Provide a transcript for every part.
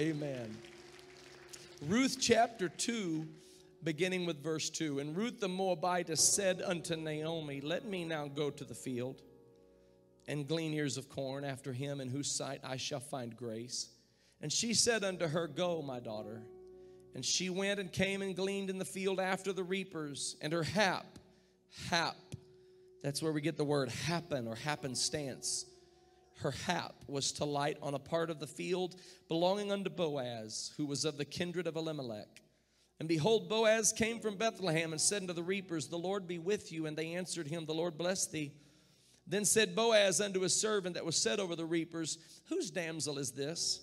Amen. Ruth chapter 2, beginning with verse 2. And Ruth the Moabitess said unto Naomi, Let me now go to the field and glean ears of corn after him in whose sight I shall find grace. And she said unto her, Go, my daughter. And she went and came and gleaned in the field after the reapers. And her hap, hap, that's where we get the word happen or happenstance. Her hap was to light on a part of the field belonging unto Boaz, who was of the kindred of Elimelech. And behold, Boaz came from Bethlehem and said unto the reapers, The Lord be with you. And they answered him, The Lord bless thee. Then said Boaz unto his servant that was set over the reapers, Whose damsel is this?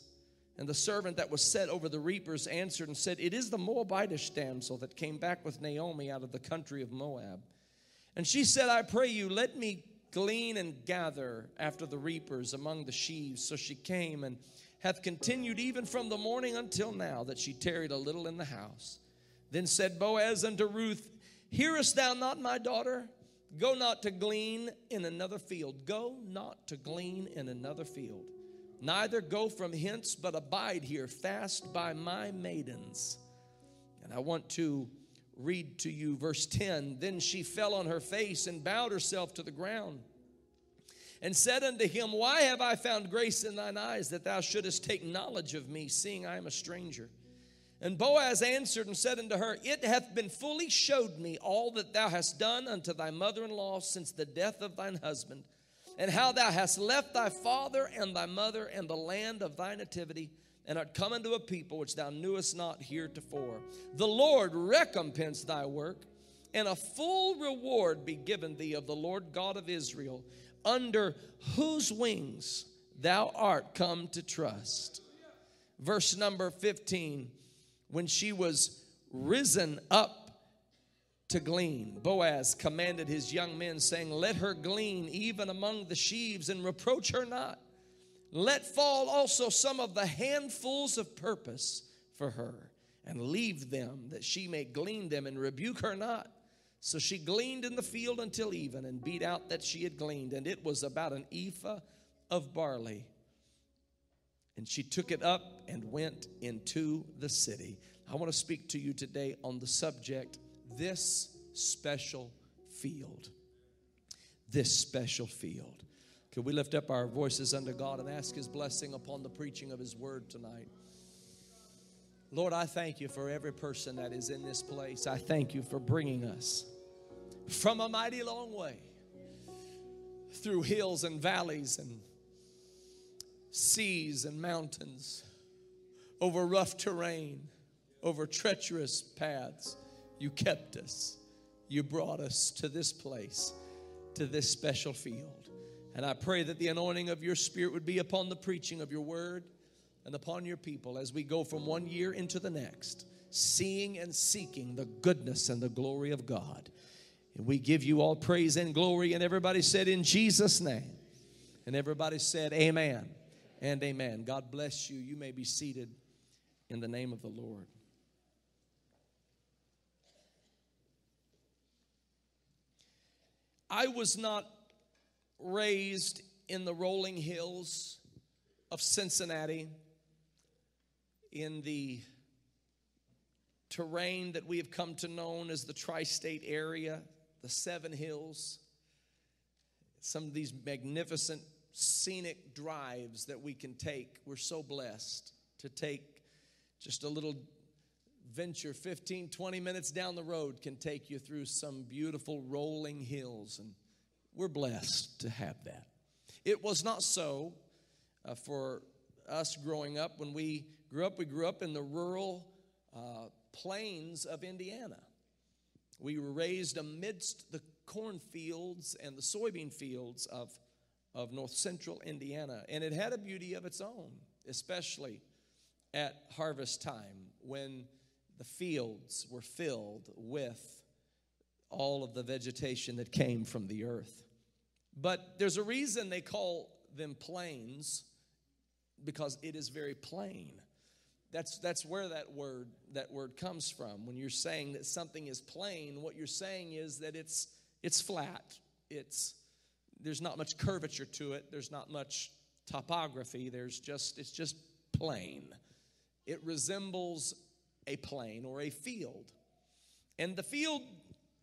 And the servant that was set over the reapers answered and said, It is the Moabitish damsel that came back with Naomi out of the country of Moab. And she said, I pray you, let me glean and gather after the reapers among the sheaves. So she came and hath continued even from the morning until now, that she tarried a little in the house. Then said Boaz unto Ruth, Hearest thou not, my daughter? Go not to glean in another field. Go not to glean in another field. Neither go from hence, but abide here, fast by my maidens. And I want to read to you verse 10. Then she fell on her face and bowed herself to the ground and said unto him, Why have I found grace in thine eyes that thou shouldest take knowledge of me, seeing I am a stranger? And Boaz answered and said unto her, It hath been fully showed me all that thou hast done unto thy mother in law since the death of thine husband, and how thou hast left thy father and thy mother and the land of thy nativity, and art come unto a people which thou knewest not heretofore. The Lord recompense thy work, and a full reward be given thee of the Lord God of Israel, under whose wings thou art come to trust. Verse number 15 when she was risen up to glean, Boaz commanded his young men, saying, Let her glean even among the sheaves and reproach her not. Let fall also some of the handfuls of purpose for her, and leave them that she may glean them and rebuke her not. So she gleaned in the field until even and beat out that she had gleaned, and it was about an ephah of barley. And she took it up and went into the city. I want to speak to you today on the subject this special field. This special field. Could we lift up our voices unto God and ask His blessing upon the preaching of His word tonight? Lord, I thank you for every person that is in this place. I thank you for bringing us from a mighty long way through hills and valleys and seas and mountains, over rough terrain, over treacherous paths. You kept us. You brought us to this place, to this special field. And I pray that the anointing of your spirit would be upon the preaching of your word and upon your people as we go from one year into the next, seeing and seeking the goodness and the glory of God. And we give you all praise and glory. And everybody said, In Jesus' name. And everybody said, Amen and amen. God bless you. You may be seated in the name of the Lord. I was not raised in the rolling hills of Cincinnati, in the terrain that we have come to know as the tri state area, the Seven Hills, some of these magnificent scenic drives that we can take. We're so blessed to take just a little venture 15 20 minutes down the road can take you through some beautiful rolling hills and we're blessed to have that it was not so uh, for us growing up when we grew up we grew up in the rural uh, plains of indiana we were raised amidst the cornfields and the soybean fields of of north central Indiana. And it had a beauty of its own, especially at harvest time when the fields were filled with all of the vegetation that came from the earth. But there's a reason they call them plains because it is very plain. That's, that's where that word, that word comes from. When you're saying that something is plain, what you're saying is that it's, it's flat, it's there's not much curvature to it there's not much topography there's just it's just plain it resembles a plain or a field. And the field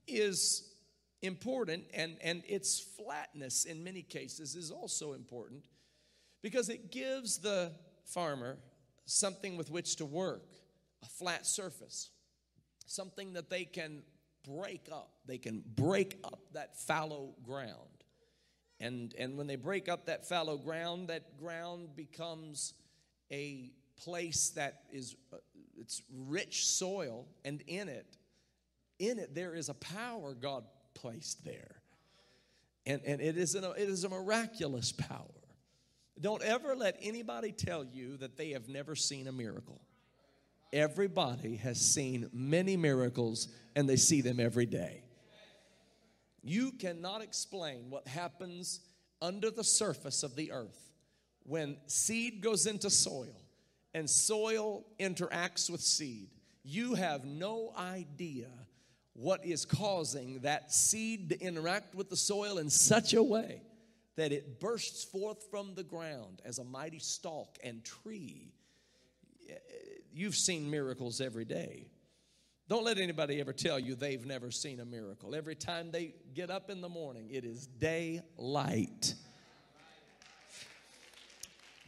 is important, and, and its flatness in many cases is also important because it gives the farmer something with which to work a flat surface, something that they can break up. They can break up that fallow ground. And, and when they break up that fallow ground, that ground becomes a place that is uh, it's rich soil and in it in it there is a power god placed there. And, and it, is an, it is a miraculous power. Don't ever let anybody tell you that they have never seen a miracle. Everybody has seen many miracles and they see them every day. You cannot explain what happens under the surface of the earth when seed goes into soil and soil interacts with seed, you have no idea what is causing that seed to interact with the soil in such a way that it bursts forth from the ground as a mighty stalk and tree. You've seen miracles every day. Don't let anybody ever tell you they've never seen a miracle. Every time they get up in the morning, it is daylight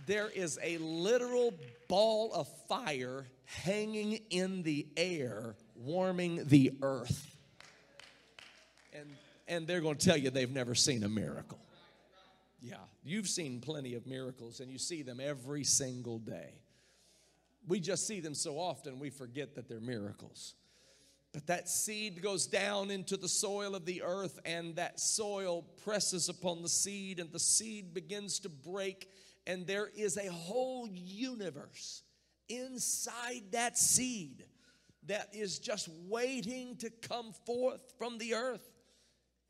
there is a literal ball of fire hanging in the air, warming the earth. And, and they're going to tell you they've never seen a miracle. Yeah, you've seen plenty of miracles and you see them every single day. We just see them so often we forget that they're miracles. But that seed goes down into the soil of the earth, and that soil presses upon the seed, and the seed begins to break and there is a whole universe inside that seed that is just waiting to come forth from the earth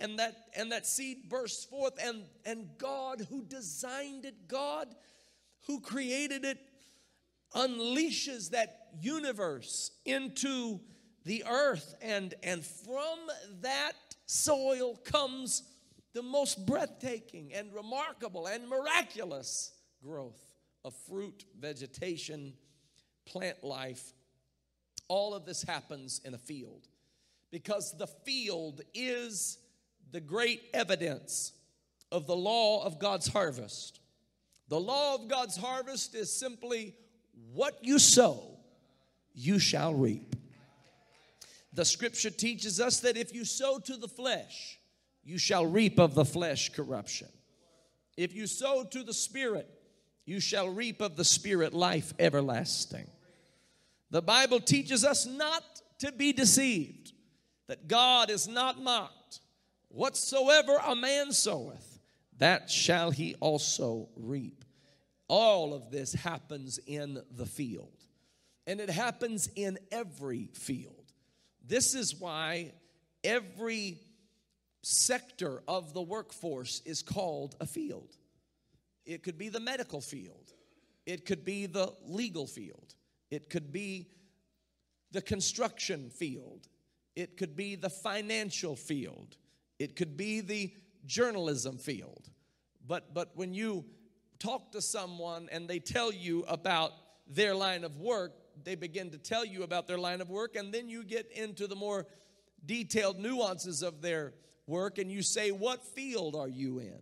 and that and that seed bursts forth and and God who designed it God who created it unleashes that universe into the earth and and from that soil comes the most breathtaking and remarkable and miraculous growth of fruit, vegetation, plant life. All of this happens in a field because the field is the great evidence of the law of God's harvest. The law of God's harvest is simply what you sow, you shall reap. The scripture teaches us that if you sow to the flesh, you shall reap of the flesh corruption. If you sow to the spirit, you shall reap of the Spirit life everlasting. The Bible teaches us not to be deceived, that God is not mocked. Whatsoever a man soweth, that shall he also reap. All of this happens in the field, and it happens in every field. This is why every sector of the workforce is called a field. It could be the medical field. It could be the legal field. It could be the construction field. It could be the financial field. It could be the journalism field. But, but when you talk to someone and they tell you about their line of work, they begin to tell you about their line of work, and then you get into the more detailed nuances of their work and you say, What field are you in?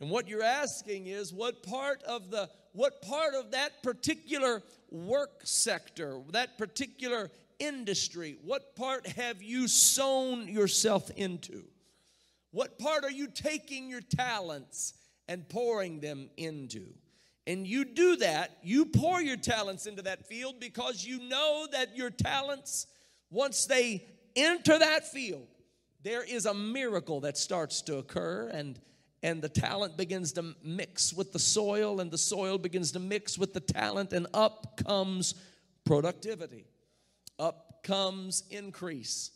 And what you're asking is what part of the what part of that particular work sector, that particular industry, what part have you sown yourself into? What part are you taking your talents and pouring them into? And you do that, you pour your talents into that field because you know that your talents, once they enter that field, there is a miracle that starts to occur and and the talent begins to mix with the soil, and the soil begins to mix with the talent, and up comes productivity. Up comes increase.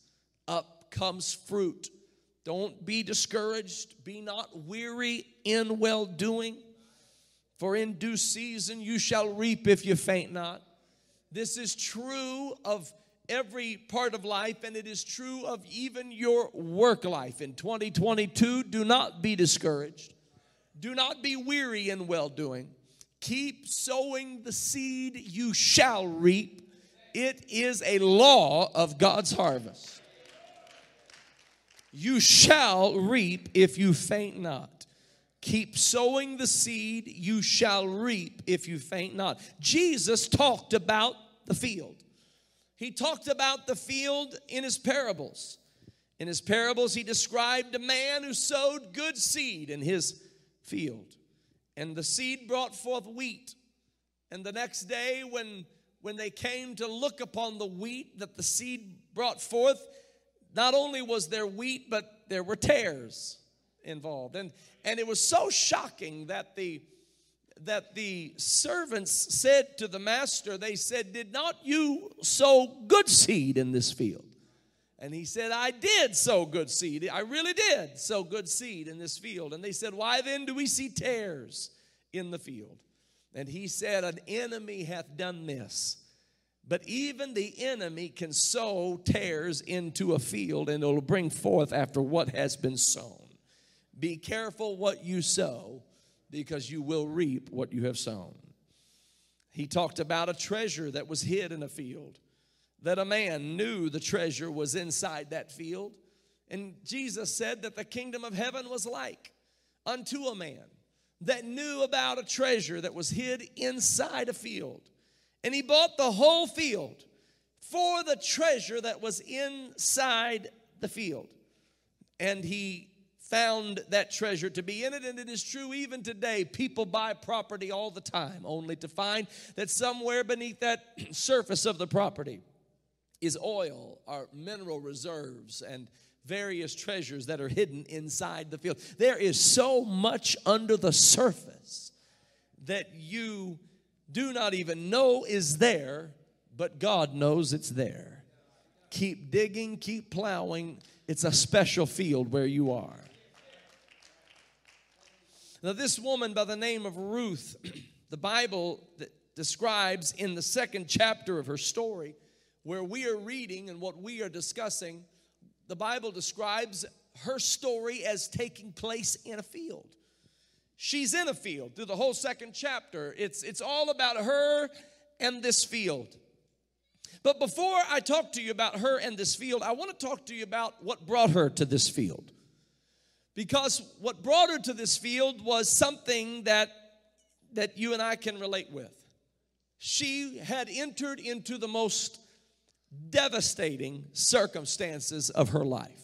Up comes fruit. Don't be discouraged. Be not weary in well doing, for in due season you shall reap if you faint not. This is true of every part of life, and it is true of even your work life. In 2022, do not be discouraged, do not be weary in well doing. Keep sowing the seed, you shall reap. It is a law of God's harvest. You shall reap if you faint not. Keep sowing the seed, you shall reap if you faint not. Jesus talked about the field. He talked about the field in his parables. In his parables, he described a man who sowed good seed in his field. And the seed brought forth wheat. And the next day, when, when they came to look upon the wheat that the seed brought forth, not only was there wheat, but there were tares involved. And, and it was so shocking that the, that the servants said to the master, they said, Did not you sow good seed in this field? And he said, I did sow good seed. I really did sow good seed in this field. And they said, Why then do we see tares in the field? And he said, An enemy hath done this. But even the enemy can sow tares into a field and it'll bring forth after what has been sown. Be careful what you sow because you will reap what you have sown. He talked about a treasure that was hid in a field that a man knew the treasure was inside that field. And Jesus said that the kingdom of heaven was like unto a man that knew about a treasure that was hid inside a field. And he bought the whole field for the treasure that was inside the field. And he found that treasure to be in it. And it is true even today. People buy property all the time only to find that somewhere beneath that surface of the property is oil, or mineral reserves, and various treasures that are hidden inside the field. There is so much under the surface that you do not even know is there, but God knows it's there. Keep digging, keep plowing. It's a special field where you are. Now, this woman by the name of Ruth, the Bible that describes in the second chapter of her story where we are reading and what we are discussing, the Bible describes her story as taking place in a field. She's in a field through the whole second chapter. It's, it's all about her and this field. But before I talk to you about her and this field, I want to talk to you about what brought her to this field. Because what brought her to this field was something that, that you and I can relate with. She had entered into the most devastating circumstances of her life.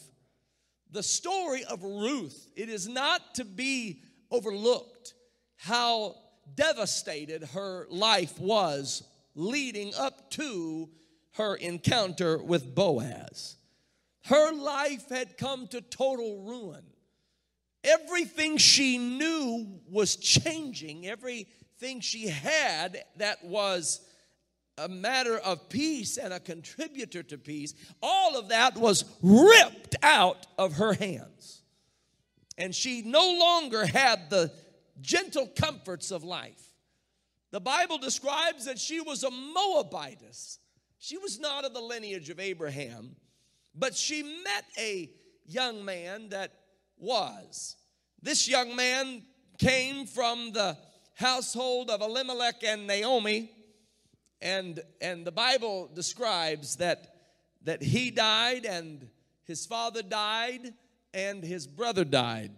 The story of Ruth, it is not to be overlooked how devastated her life was leading up to her encounter with Boaz. Her life had come to total ruin. Everything she knew was changing, everything she had that was a matter of peace and a contributor to peace, all of that was ripped out of her hands. And she no longer had the gentle comforts of life. The Bible describes that she was a Moabitess. She was not of the lineage of Abraham, but she met a young man that was. This young man came from the household of Elimelech and Naomi and and the bible describes that that he died and his father died and his brother died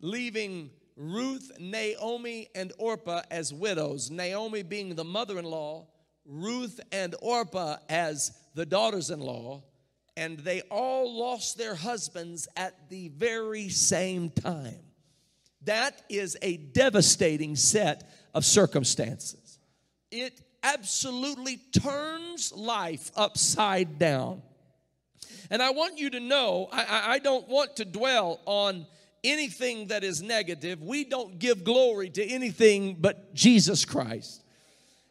leaving ruth naomi and orpah as widows naomi being the mother-in-law ruth and orpah as the daughters-in-law and they all lost their husbands at the very same time that is a devastating set of circumstances it absolutely turns life upside down. And I want you to know, I, I, don't want to dwell on anything that is negative. We don't give glory to anything but Jesus Christ.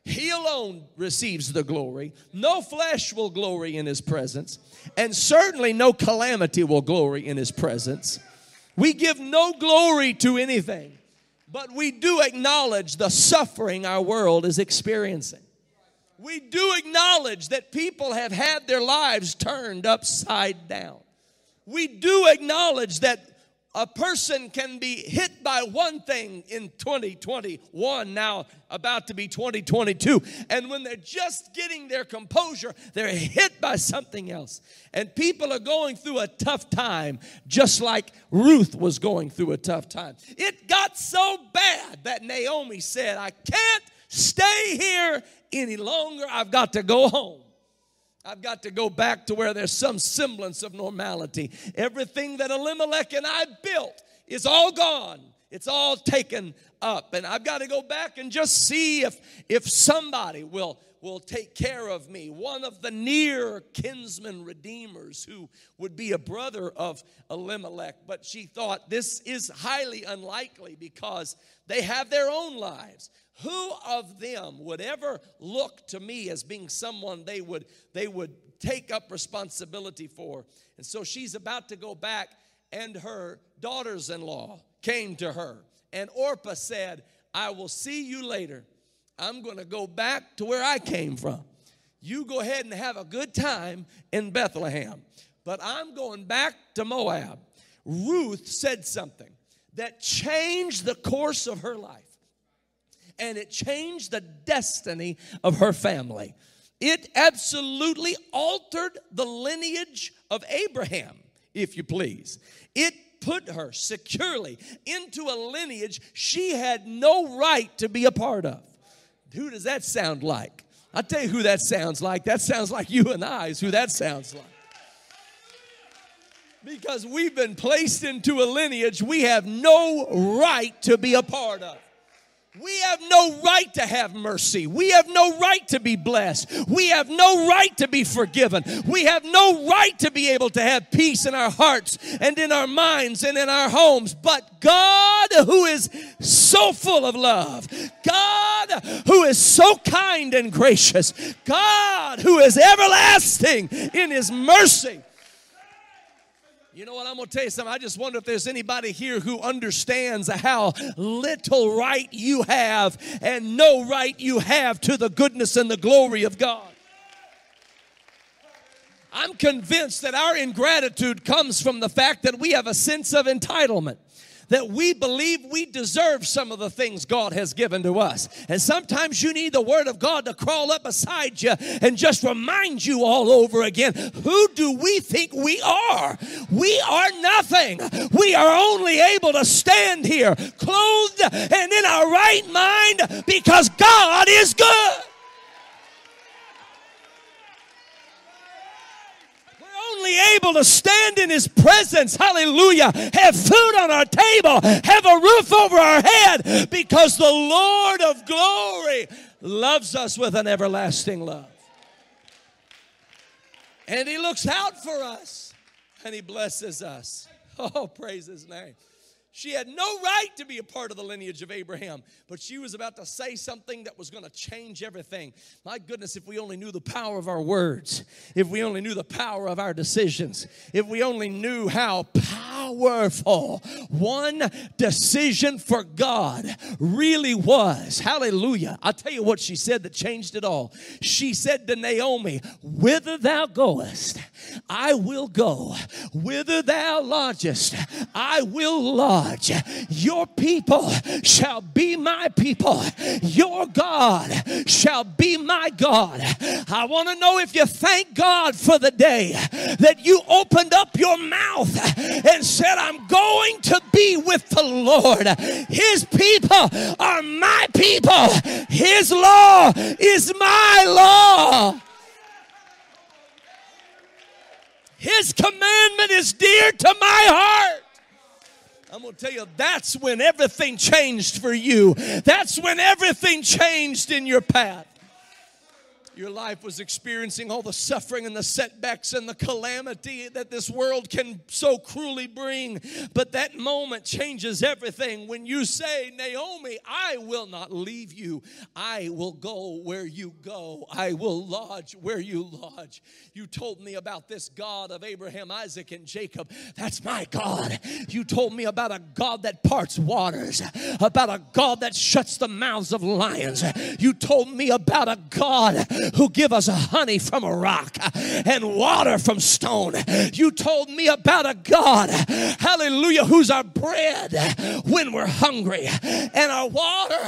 He alone receives the glory. No flesh will glory in his presence, and certainly no calamity will glory in his presence. We give no glory to anything but we do acknowledge the suffering our world is experiencing. We do acknowledge that people have had their lives turned upside down. We do acknowledge that a person can be hit by one thing in 2021, now about to be 2022. And when they're just getting their composure, they're hit by something else. And people are going through a tough time, just like Ruth was going through a tough time. It got so bad that Naomi said, I can't stay here any longer. I've got to go home. I've got to go back to where there's some semblance of normality. Everything that Elimelech and I built is all gone. It's all taken up. And I've got to go back and just see if, if somebody will, will take care of me. One of the near kinsman redeemers who would be a brother of Elimelech. But she thought this is highly unlikely because they have their own lives who of them would ever look to me as being someone they would they would take up responsibility for? And so she's about to go back and her daughters-in-law came to her. And orpah said i will see you later. I'm going to go back to where i came from. You go ahead and have a good time in bethlehem. But i'm going back to moab. Ruth said something that changed the course of her life and it changed the destiny of her family. It absolutely altered the lineage of Abraham, if you please. It put her securely into a lineage she had no right to be a part of. Who does that sound like? I'll tell you who that sounds like. That sounds like you and I, is who that sounds like. Because we've been placed into a lineage we have no right to be a part of. We have no right to have mercy. We have no right to be blessed. We have no right to be forgiven. We have no right to be able to have peace in our hearts and in our minds and in our homes. But God, who is so full of love, God, who is so kind and gracious, God, who is everlasting in his mercy, you know what? I'm going to tell you something. I just wonder if there's anybody here who understands how little right you have and no right you have to the goodness and the glory of God. I'm convinced that our ingratitude comes from the fact that we have a sense of entitlement that we believe we deserve some of the things God has given to us. And sometimes you need the Word of God to crawl up beside you and just remind you all over again who do we think we are? We are nothing. We are only able to stand here clothed and in our right mind because God is good. Only able to stand in His presence, hallelujah, have food on our table, have a roof over our head, because the Lord of glory loves us with an everlasting love. And He looks out for us and He blesses us. Oh, praise His name. She had no right to be a part of the lineage of Abraham, but she was about to say something that was going to change everything. My goodness, if we only knew the power of our words, if we only knew the power of our decisions, if we only knew how powerful one decision for God really was. Hallelujah. I'll tell you what she said that changed it all. She said to Naomi, Whither thou goest, I will go. Whither thou lodgest, I will lodge lodge. Your people shall be my people. Your God shall be my God. I want to know if you thank God for the day that you opened up your mouth and said, I'm going to be with the Lord. His people are my people. His law is my law. His commandment is dear to my heart. I'm going to tell you, that's when everything changed for you. That's when everything changed in your path your life was experiencing all the suffering and the setbacks and the calamity that this world can so cruelly bring. But that moment changes everything when you say, Naomi, I will not leave you. I will go where you go. I will lodge where you lodge. You told me about this God of Abraham, Isaac, and Jacob. That's my God. You told me about a God that parts waters, about a God that shuts the mouths of lions. You told me about a God who give us honey from a rock and water from stone. You told me about a God, hallelujah, who's our bread when we're hungry and our water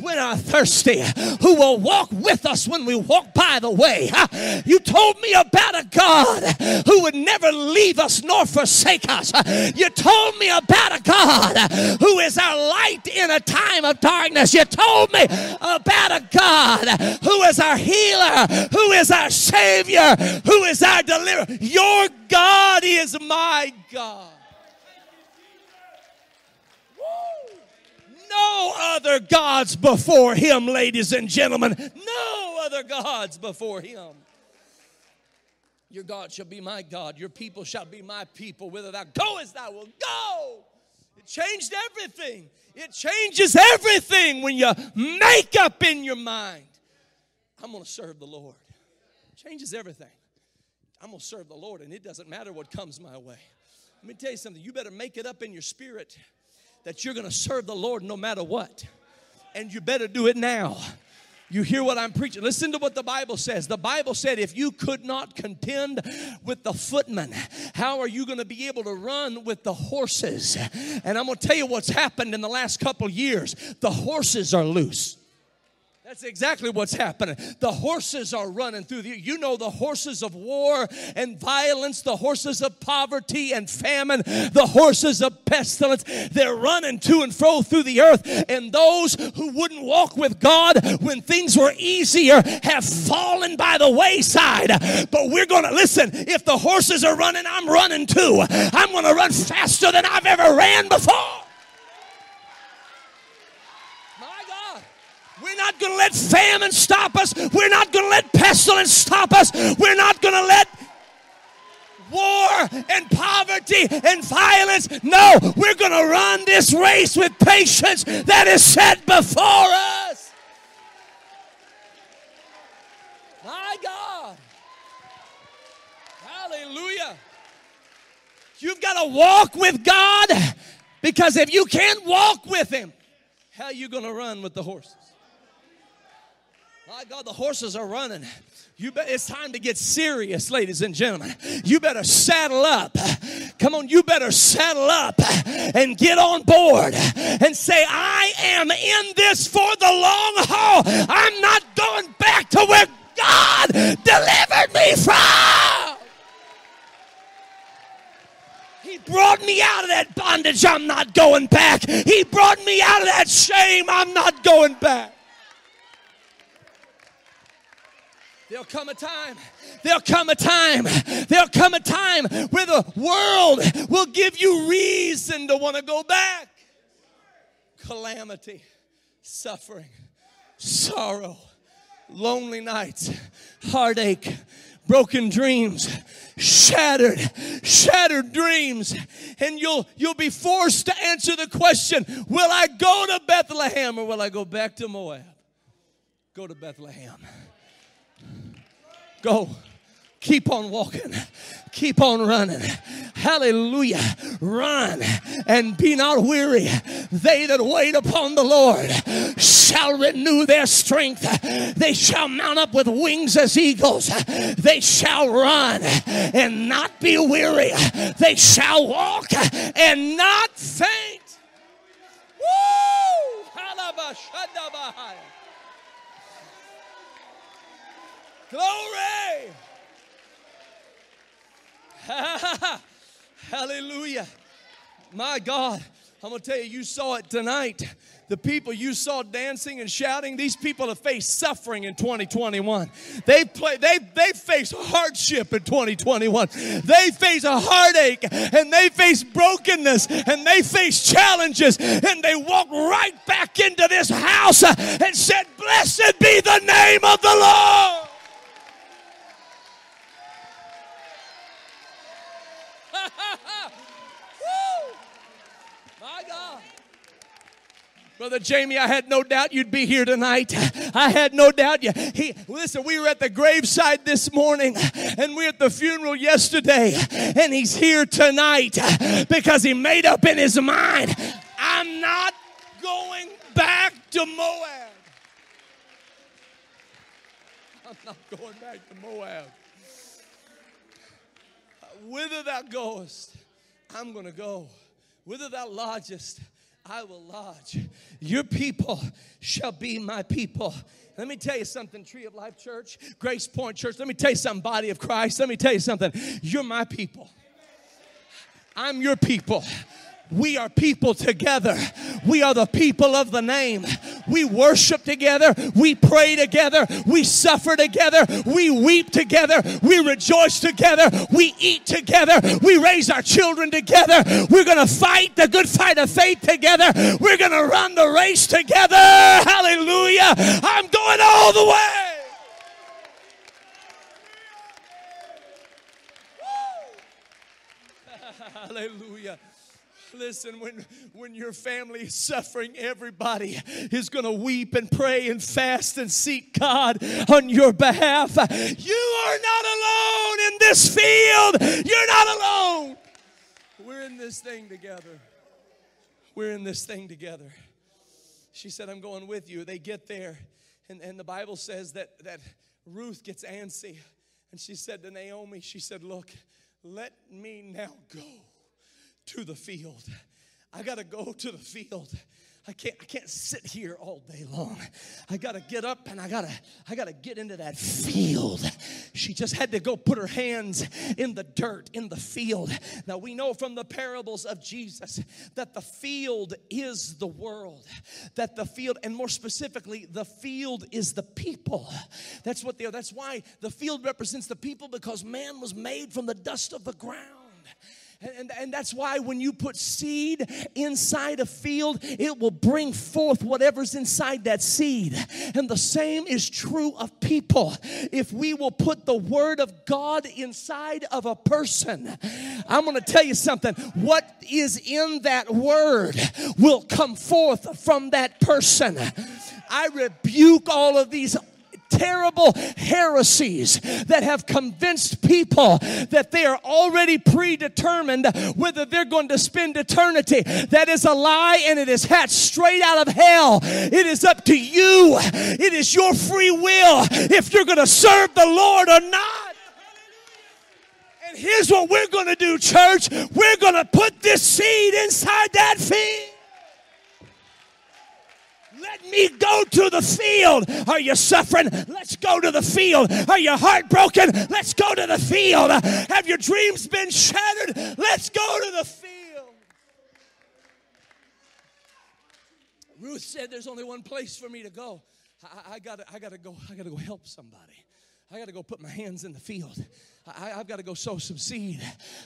when we're thirsty, who will walk with us when we walk by the way. You told me about a God who would never leave us nor forsake us. You told me about a God who is our light in a time of darkness. You told me about a God who is our healer, who is our Savior, who is our deliverer. Your God is my God. No other gods before him, ladies and gentlemen. No other gods before him. Your God shall be my God. Your people shall be my people. Whither thou goest, thou will go. It changed everything. It changes everything when you make up in your mind. I'm going to serve the Lord. Changes everything. I'm going to serve the Lord, and it doesn't matter what comes my way. Let me tell you something. You better make it up in your spirit that you're going to serve the Lord no matter what. And you better do it now. You hear what I'm preaching. Listen to what the Bible says. The Bible said, if you could not contend with the footmen, how are you going to be able to run with the horses? And I'm going to tell you what's happened in the last couple years. The horses are loose. That's exactly what's happening. The horses are running through the, you know, the horses of war and violence, the horses of poverty and famine, the horses of pestilence. They're running to and fro through the earth. And those who wouldn't walk with God when things were easier have fallen by the wayside. But we're going to listen. If the horses are running, I'm running too. I'm going to run faster than I've ever ran before. We're not going to let famine stop us. We're not going to let pestilence stop us. We're not going to let war and poverty and violence. No, we're going to run this race with patience that is set before us. My God. Hallelujah. You've got to walk with God because if you can't walk with Him, how are you going to run with the horses? My God, the horses are running. You bet it's time to get serious, ladies and gentlemen. You better saddle up. Come on, you better saddle up and get on board and say, I am in this for the long haul. I'm not going back to where God delivered me from. He brought me out of that bondage. I'm not going back. He brought me out of that shame. I'm not going back. There'll come a time, there'll come a time, there'll come a time where the world will give you reason to want to go back. Calamity, suffering, sorrow, lonely nights, heartache, broken dreams, shattered, shattered dreams. And you'll you'll be forced to answer the question, will I go to Bethlehem or will I go back to Moab? Go to Bethlehem. Go. Keep on walking. Keep on running. Hallelujah. Run and be not weary. They that wait upon the Lord shall renew their strength. They shall mount up with wings as eagles. They shall run and not be weary. They shall walk and not faint. Woo! Glory! Hallelujah. My God, I'm going to tell you, you saw it tonight. The people you saw dancing and shouting, these people have faced suffering in 2021. They play, they they face hardship in 2021. They face a heartache and they face brokenness and they face challenges and they walk right back into this house and said, Blessed be the name of the Lord. My God. Brother Jamie, I had no doubt you'd be here tonight. I had no doubt you. He, listen, we were at the graveside this morning and we were at the funeral yesterday, and he's here tonight because he made up in his mind I'm not going back to Moab. I'm not going back to Moab. Whither thou goest, I'm going to go. Whither thou lodgest, I will lodge. Your people shall be my people. Let me tell you something, Tree of Life Church, Grace Point Church. Let me tell you something, Body of Christ. Let me tell you something. You're my people. I'm your people. We are people together. We are the people of the name. We worship together. We pray together. We suffer together. We weep together. We rejoice together. We eat together. We raise our children together. We're going to fight the good fight of faith together. We're going to run the race together. Hallelujah. I'm going all the way. Hallelujah. Listen, when, when your family is suffering, everybody is going to weep and pray and fast and seek God on your behalf. You are not alone in this field. You're not alone. We're in this thing together. We're in this thing together. She said, I'm going with you. They get there, and, and the Bible says that, that Ruth gets antsy. And she said to Naomi, She said, Look, let me now go to the field. I got to go to the field. I can't I can't sit here all day long. I got to get up and I got to I got to get into that field. She just had to go put her hands in the dirt in the field. Now we know from the parables of Jesus that the field is the world. That the field and more specifically the field is the people. That's what they are. That's why the field represents the people because man was made from the dust of the ground. And, and that's why when you put seed inside a field, it will bring forth whatever's inside that seed. And the same is true of people. If we will put the word of God inside of a person, I'm going to tell you something. What is in that word will come forth from that person. I rebuke all of these terrible heresies that have convinced people that they are already predetermined whether they're going to spend eternity. That is a lie and it is hatched straight out of hell. It is up to you, it is your free will if you're going to serve the Lord or not. And here's what we're going to do, church. We're going to put this seed inside that field. Let me go to the field. Are you suffering? Let's go to the field. Are you heartbroken? Let's go to the field. Have your dreams been shattered? Let's go to the field. Ruth said, There's only one place for me to go. I, I, gotta, I gotta go, I gotta go help somebody. I gotta go put my hands in the field. I, have got to go sow some seed.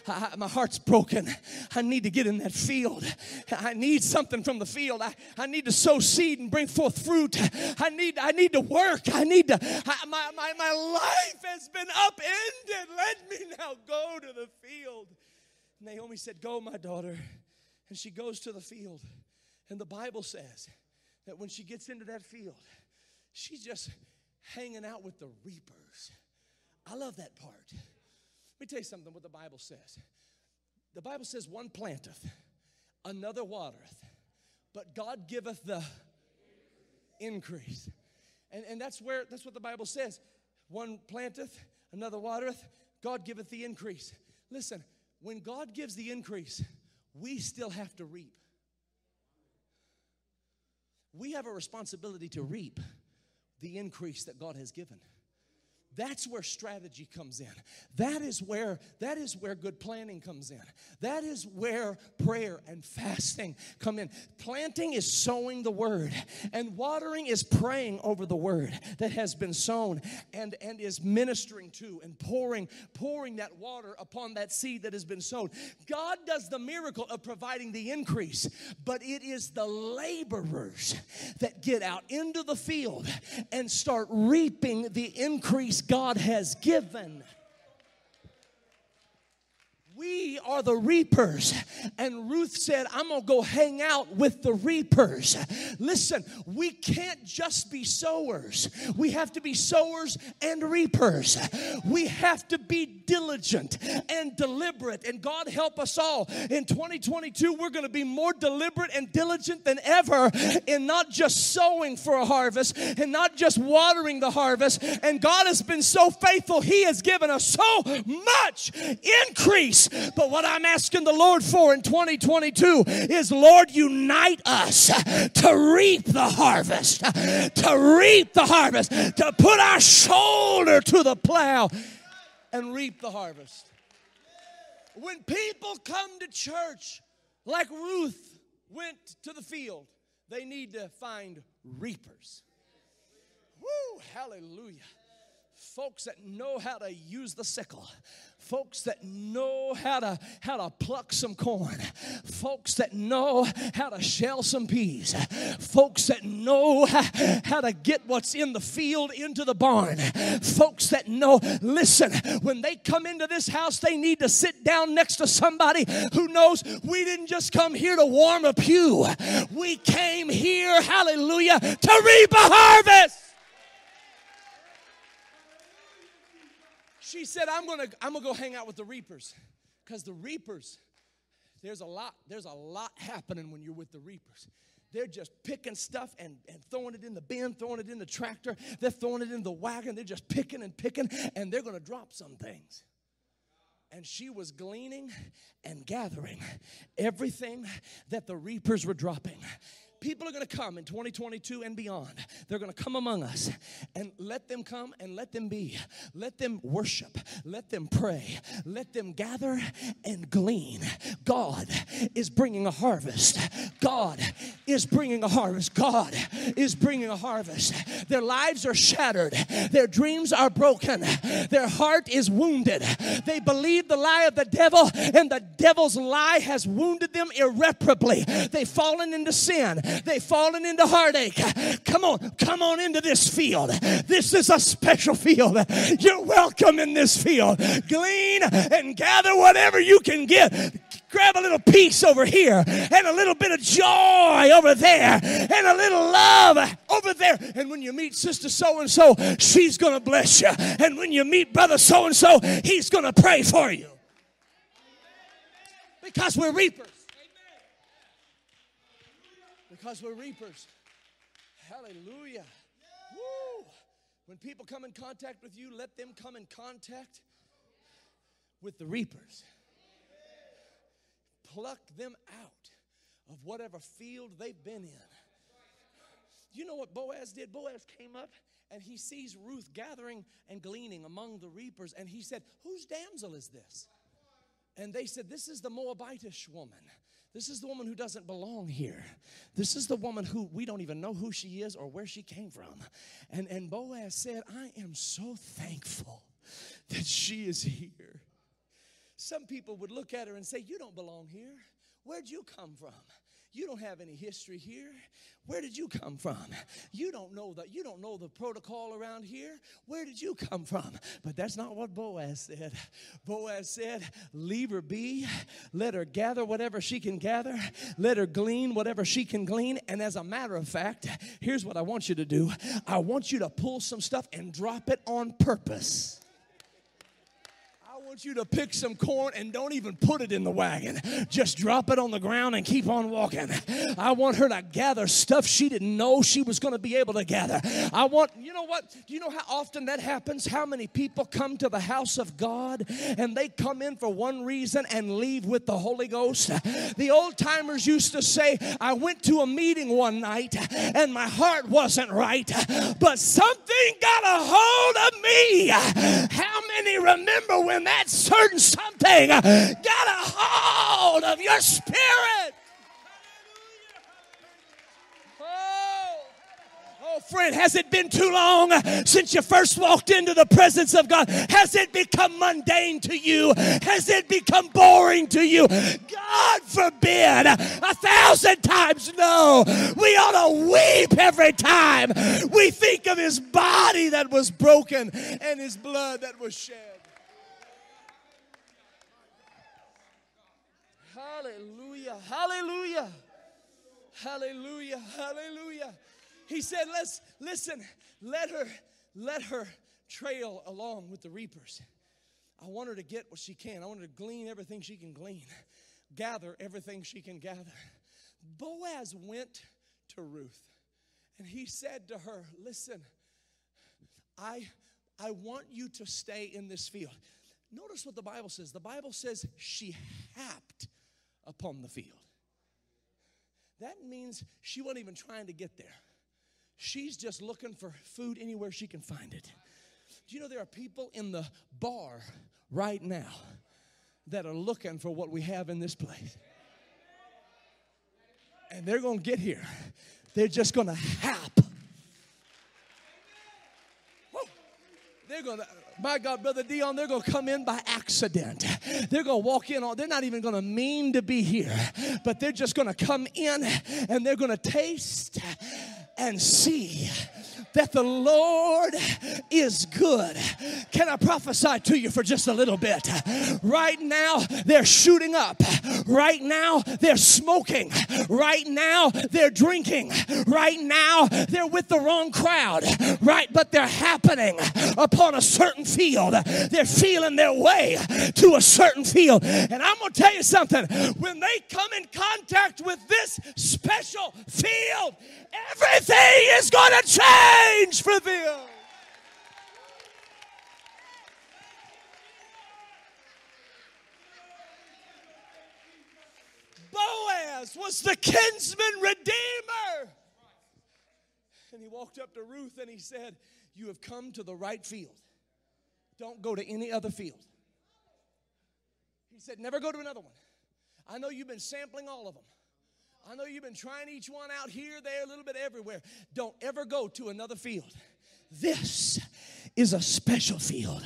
I, my heart's broken. I need to get in that field. I need something from the field. I, I need to sow seed and bring forth fruit. I need, I need to work. I need to, I, my, my, my life has been upended. Let me now go to the field. Naomi said, Go, my daughter. And she goes to the field. And the Bible says that when she gets into that field, she's just hanging out with the reapers. I love that part. Let me tell you something what the Bible says. The Bible says, one planteth, another watereth, but God giveth the increase. And, and that's where that's what the Bible says. One planteth, another watereth, God giveth the increase. Listen, when God gives the increase, we still have to reap. We have a responsibility to reap the increase that God has given. That's where strategy comes in. That is where that is where good planning comes in. That is where prayer and fasting come in. Planting is sowing the word and watering is praying over the word that has been sown and and is ministering to and pouring pouring that water upon that seed that has been sown. God does the miracle of providing the increase, but it is the laborers that get out into the field and start reaping the increase God has given. We are the reapers. And Ruth said, I'm going to go hang out with the reapers. Listen, we can't just be sowers, we have to be sowers and reapers. We have to be diligent and deliberate. And God help us all. In 2022, we're going to be more deliberate and diligent than ever in not just sowing for a harvest and not just watering the harvest. And God has been so faithful, He has given us so much increase. But what I'm asking the Lord for in 2022 is, Lord, unite us to reap the harvest, to reap the harvest, to put our shoulder to the plow and reap the harvest. When people come to church like Ruth went to the field, they need to find reapers. Woo, hallelujah. Folks that know how to use the sickle, folks that know how to how to pluck some corn. Folks that know how to shell some peas. Folks that know how, to get what's in the field into the barn. Folks that know listen when they come into this house they need to sit down next to somebody who knows we didn't just come here to warm a pew. We came here hallelujah to reap a harvest she said, I'm gonna, I'm gonna go hang out with the reapers. Because the reapers, there's a lot, there's a lot happening when you're with the reapers. They're just picking stuff and, and throwing it in the bin, throwing it in the tractor, they're throwing it in the wagon, they're just picking and picking, and they're gonna drop some things. And she was gleaning and gathering everything that the reapers were dropping people are going to come in 2022 and beyond. They're going to come among us and let them come and let them be. Let them worship. Let them pray. Let them gather and glean. God is bringing a harvest. God is bringing a harvest. God is bringing a harvest. Their lives are shattered. Their dreams are broken. Their heart is wounded. They believe the lie of the devil, and the devil's lie has wounded them irreparably. They've fallen into sin. They've fallen into heartache. Come on, come on into this field. This is a special field. You're welcome in this field. Glean and gather whatever you can get grab a little peace over here and a little bit of joy over there and a little love over there. And when you meet sister so and so, she's going to bless you. And when you meet brother so and so, he's going to pray for you. Because we're reapers because we're reapers. Hallelujah. Woo. When people come in contact with you, let them come in contact with the reapers. Pluck them out of whatever field they've been in. You know what Boaz did? Boaz came up and he sees Ruth gathering and gleaning among the reapers, and he said, Whose damsel is this? And they said, This is the Moabitish woman. This is the woman who doesn't belong here. This is the woman who we don't even know who she is or where she came from. And, and Boaz said, I am so thankful that she is here. Some people would look at her and say, You don't belong here. Where'd you come from? You don't have any history here. Where did you come from? You don't know that. You don't know the protocol around here. Where did you come from? But that's not what Boaz said. Boaz said, "Leave her be. Let her gather whatever she can gather. Let her glean whatever she can glean." And as a matter of fact, here's what I want you to do. I want you to pull some stuff and drop it on purpose want you to pick some corn and don't even put it in the wagon. Just drop it on the ground and keep on walking. I want her to gather stuff she didn't know she was going to be able to gather. I want, you know what? Do you know how often that happens? How many people come to the house of God and they come in for one reason and leave with the Holy Ghost? The old timers used to say, I went to a meeting one night and my heart wasn't right, but something got a hold of me. How many remember when that that certain something got a hold of your spirit. Oh, oh, friend, has it been too long since you first walked into the presence of God? Has it become mundane to you? Has it become boring to you? God forbid. A thousand times no. We ought to weep every time we think of his body that was broken and his blood that was shed. Hallelujah. Hallelujah. Hallelujah. Hallelujah. He said, Let's listen, let her, let her trail along with the reapers. I want her to get what she can. I want her to glean everything she can glean, gather everything she can gather. Boaz went to Ruth and he said to her, Listen, I, I want you to stay in this field. Notice what the Bible says. The Bible says she happed upon the field. That means she wasn't even trying to get there. She's just looking for food anywhere she can find it. Do you know there are people in the bar right now that are looking for what we have in this place? And they're going to get here. They're just going to hap. They're going to, my God, Brother Dion, they're going to come in by accident. They're going to walk in on, they're not even going to mean to be here, but they're just going to come in and they're going to taste and see that the Lord is good. Can I prophesy to you for just a little bit? Right now, they're shooting up. Right now, they're smoking. Right now, they're drinking. Right now, they're with the wrong crowd. Right, but they're happening upon a certain field. They're feeling their way to a certain field. And I'm going to tell you something. When they come in contact with this special field, everything is going to change for them. Boaz was the kinsman redeemer. And he walked up to Ruth and he said, You have come to the right field. Don't go to any other field. He said, Never go to another one. I know you've been sampling all of them. I know you've been trying each one out here, there, a little bit everywhere. Don't ever go to another field. This is a special field.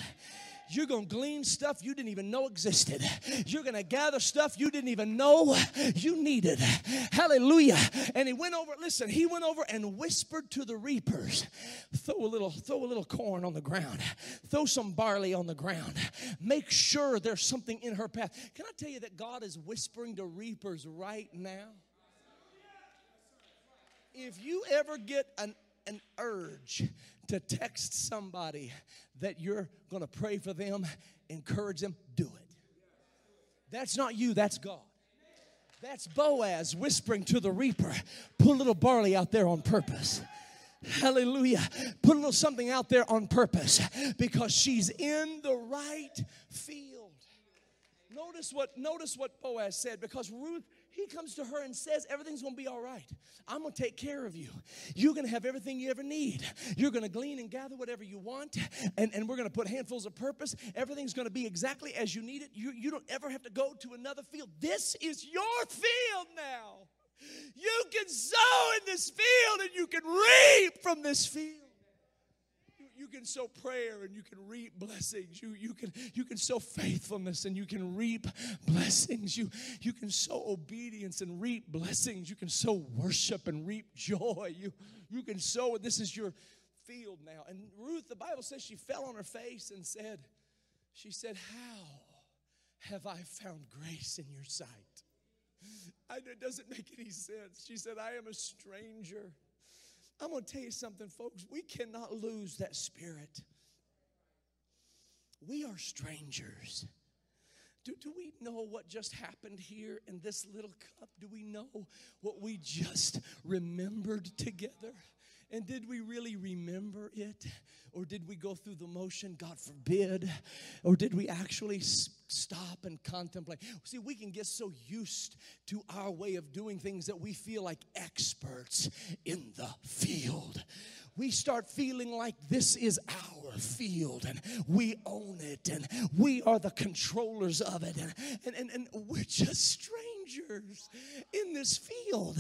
You're going to glean stuff you didn't even know existed. You're going to gather stuff you didn't even know you needed. Hallelujah. And he went over, listen, he went over and whispered to the reapers, throw a little throw a little corn on the ground. Throw some barley on the ground. Make sure there's something in her path. Can I tell you that God is whispering to reapers right now? If you ever get an an urge to text somebody that you're going to pray for them, encourage them, do it. That's not you, that's God. That's Boaz whispering to the reaper, put a little barley out there on purpose. Hallelujah. Put a little something out there on purpose because she's in the right field. Notice what notice what Boaz said because Ruth he comes to her and says, Everything's gonna be all right. I'm gonna take care of you. You're gonna have everything you ever need. You're gonna glean and gather whatever you want, and, and we're gonna put handfuls of purpose. Everything's gonna be exactly as you need it. You, you don't ever have to go to another field. This is your field now. You can sow in this field and you can reap from this field you can sow prayer and you can reap blessings. You, you, can, you can sow faithfulness and you can reap blessings. You, you can sow obedience and reap blessings. You can sow worship and reap joy. You, you can sow, and this is your field now. And Ruth, the Bible says she fell on her face and said, She said, How have I found grace in your sight? I, it doesn't make any sense. She said, I am a stranger I'm going to tell you something, folks. We cannot lose that spirit. We are strangers. Do, do we know what just happened here in this little cup? Do we know what we just remembered together? And did we really remember it? Or did we go through the motion, God forbid? Or did we actually stop and contemplate? See, we can get so used to our way of doing things that we feel like experts in the field we start feeling like this is our field and we own it and we are the controllers of it and, and, and, and we're just strangers in this field,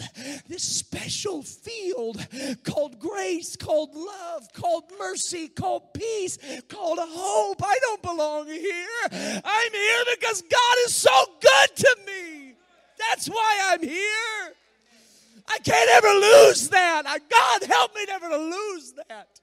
this special field called grace, called love, called mercy, called peace, called hope. I don't belong here. I'm here because God is so good to me. That's why I'm here. I can't ever lose that. God help me never to lose that.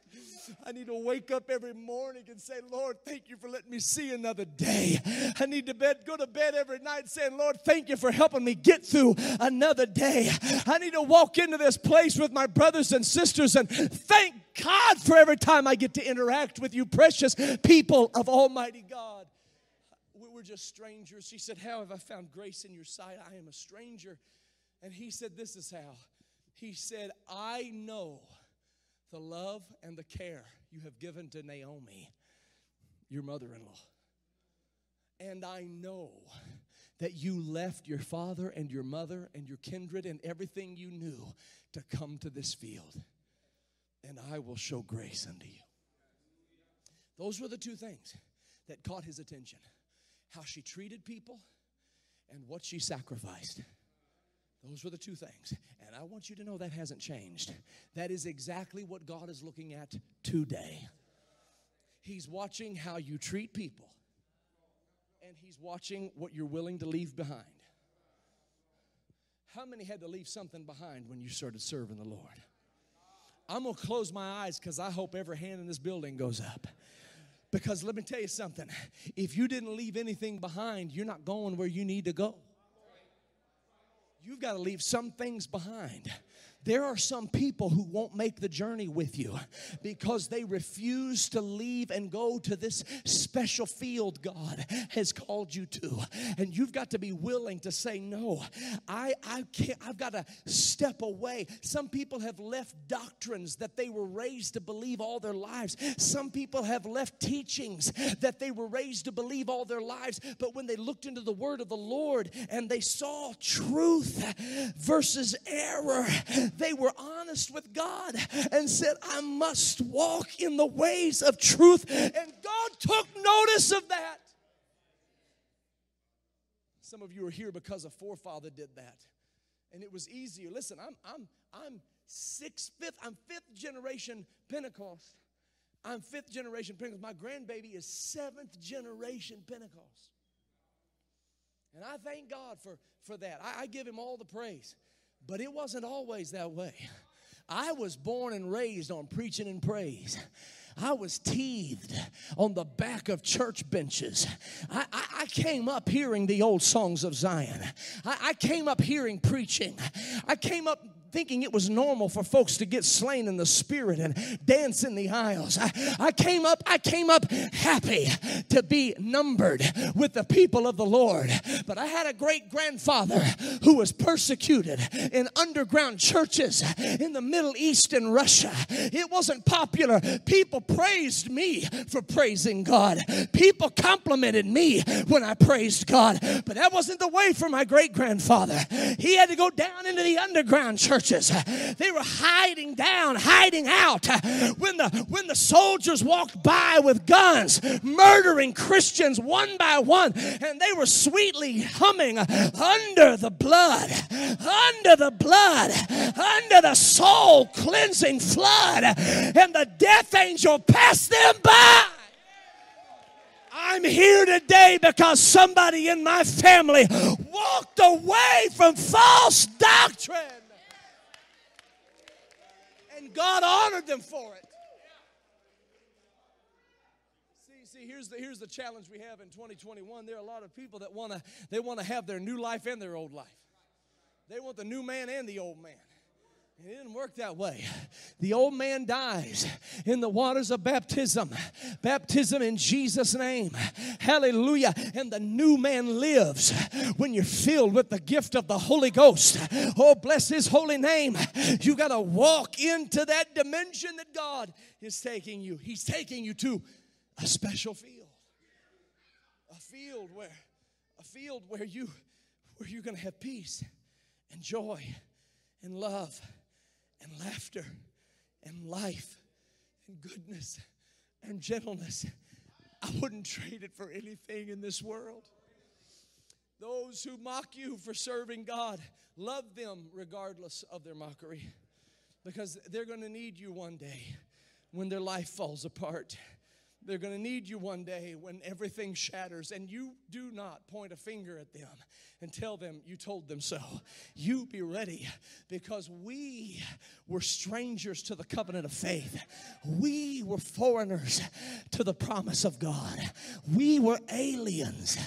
I need to wake up every morning and say, Lord, thank you for letting me see another day. I need to bed, go to bed every night saying, Lord, thank you for helping me get through another day. I need to walk into this place with my brothers and sisters and thank God for every time I get to interact with you, precious people of Almighty God. We were just strangers. She said, How have I found grace in your sight? I am a stranger. And he said, This is how. He said, I know the love and the care you have given to Naomi, your mother in law. And I know that you left your father and your mother and your kindred and everything you knew to come to this field. And I will show grace unto you. Those were the two things that caught his attention how she treated people and what she sacrificed. Those were the two things. And I want you to know that hasn't changed. That is exactly what God is looking at today. He's watching how you treat people, and He's watching what you're willing to leave behind. How many had to leave something behind when you started serving the Lord? I'm to close my eyes because I hope every hand in this building goes up. Because let me tell you something if you didn't leave anything behind, you're not going where you need to go. You've got to leave some things behind. There are some people who won't make the journey with you because they refuse to leave and go to this special field God has called you to. And you've got to be willing to say, No, I, I can't, I've got to step away. Some people have left doctrines that they were raised to believe all their lives. Some people have left teachings that they were raised to believe all their lives. But when they looked into the word of the Lord and they saw truth versus error, they were honest with God and said, I must walk in the ways of truth. And God took notice of that. Some of you are here because a forefather did that. And it was easier. Listen, I'm I'm I'm sixth, fifth, I'm fifth generation Pentecost. I'm fifth generation Pentecost. My grandbaby is seventh generation Pentecost. And I thank God for, for that. I, I give him all the praise. But it wasn't always that way. I was born and raised on preaching and praise. I was teethed on the back of church benches. I, I, I came up hearing the old songs of Zion. I, I came up hearing preaching. I came up thinking it was normal for folks to get slain in the spirit and dance in the aisles. I, I came up, I came up happy to be numbered with the people of the Lord. But I had a great grandfather who was persecuted in underground churches in the Middle East and Russia. It wasn't popular. People praised me for praising God. People complimented me when I praised God. But that wasn't the way for my great grandfather. He had to go down into the underground church churches. They were hiding down, hiding out. When the when the soldiers walked by with guns, murdering Christians one by one, and they were sweetly humming under the blood, under the blood, under the soul cleansing flood, and the death angel passed them by. I'm here today because somebody in my family walked away from false doctrine. God honored them for it. See, see, here's the here's the challenge we have in 2021. There are a lot of people that want to they want to have their new life and their old life. They want the new man and the old man. It didn't work that way. The old man dies in the waters of baptism. Baptism in Jesus' name. Hallelujah. And the new man lives when you're filled with the gift of the Holy Ghost. Oh, bless his holy name. You got to walk into that dimension that God is taking you. He's taking you to a special field. A field where a field where you where you're going to have peace and joy and love and laughter and life and goodness and gentleness. I wouldn't trade it for anything in this world. Those who mock you for serving God, love them regardless of their mockery because they're going to need you one day when their life falls apart. They're going to need you one day when everything shatters, and you do not point a finger at them and tell them you told them so. You be ready because we were strangers to the covenant of faith. We were foreigners to the promise of God. We were aliens,